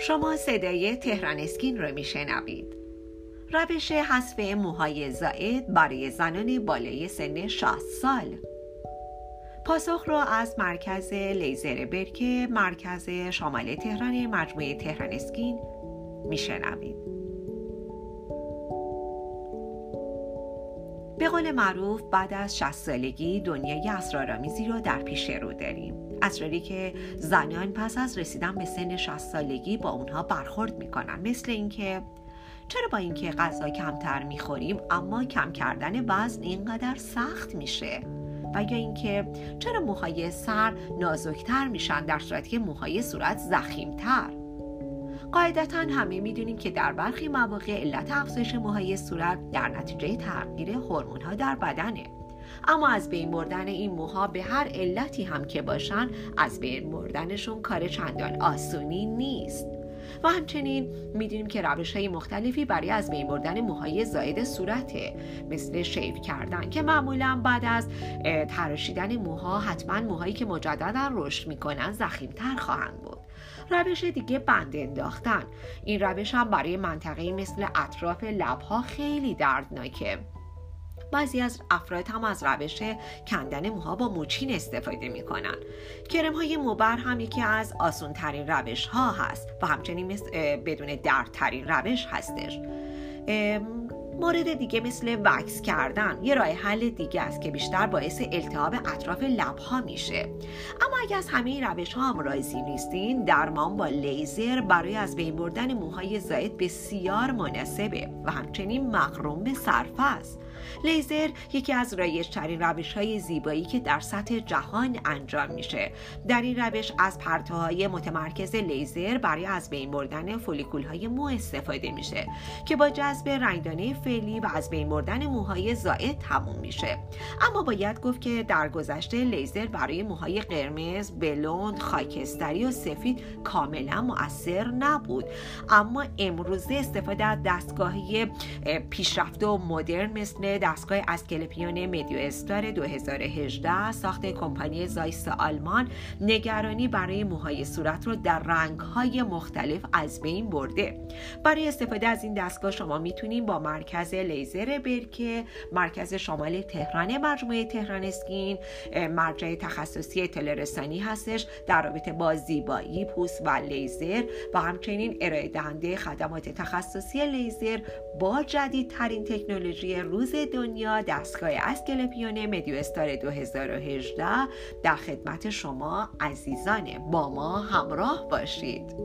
شما صدای تهران اسکین رو میشنوید. روش حذف موهای زائد برای زنان بالای سن 60 سال. پاسخ را از مرکز لیزر برکه مرکز شمال تهران مجموعه تهران اسکین میشنوید. به قول معروف بعد از 60 سالگی دنیای اسرارآمیزی رو در پیش رو داریم. اسراری که زنان پس از رسیدن به سن 60 سالگی با اونها برخورد می‌کنن. مثل اینکه چرا با اینکه غذا کمتر می‌خوریم اما کم کردن وزن اینقدر سخت میشه؟ و یا اینکه چرا موهای سر نازکتر میشن در صورتی که موهای صورت زخیمتر؟ قاعدتا همه می‌دونیم که در برخی مواقع علت افزایش موهای صورت در نتیجه تغییر هورمون ها در بدنه. اما از بین بردن این موها به هر علتی هم که باشن از بین بردنشون کار چندان آسونی نیست. و همچنین می‌دونیم که روش های مختلفی برای از بین بردن موهای زاید صورته مثل شیف کردن که معمولا بعد از تراشیدن موها حتما موهایی که مجددا رشد می‌کنن زخیمتر خواهند بود. روش دیگه بند انداختن. این روش هم برای منطقه مثل اطراف لبها خیلی دردناکه. بعضی از افراد هم از روش کندن موها با موچین استفاده می‌کنن. کرم های موبر هم یکی از آسون ترین روش ها هست و همچنین بدون دردترین روش هستش. مورد دیگه مثل وکس کردن یه راه حل دیگه است که بیشتر باعث التهاب اطراف لبها میشه. اما اگه از همه این روش ها هم راضی نیستین درمان با لیزر برای از بین بردن موهای زاید بسیار مناسبه و همچنین مقروم به صرفه است. لیزر یکی از رایجترین روش های زیبایی که در سطح جهان انجام میشه. در این روش از پرتوهای متمرکز لیزر برای از بین بردن فولیکول های مو استفاده میشه که با جذب رنگدانه فعلی و از بین بردن موهای زائد تموم میشه. اما باید گفت که در گذشته لیزر برای موهای قرمز بلوند خاکستری و سفید کاملا مؤثر نبود. اما امروزه استفاده از دستگاهی پیشرفته و مدرن مثل دستگاه اسکلپیون مدیو استار 2018 ساخت کمپانی زایس آلمان نگرانی برای موهای صورت رو در رنگهای مختلف از بین برده. برای استفاده از این دستگاه شما می‌تونید با مرکز لیزر برکه مرکز شمال تهران مجموعه تهران اسکین مرجع تخصصی تلرسانی هستش در رابطه با زیبایی پوست و لیزر و همچنین ارائه دهنده خدمات تخصصی لیزر با جدیدترین تکنولوژی روز دنیا دستگاه اسکلپیون مدیو استار 2018 در خدمت شما عزیزانه با ما همراه باشید.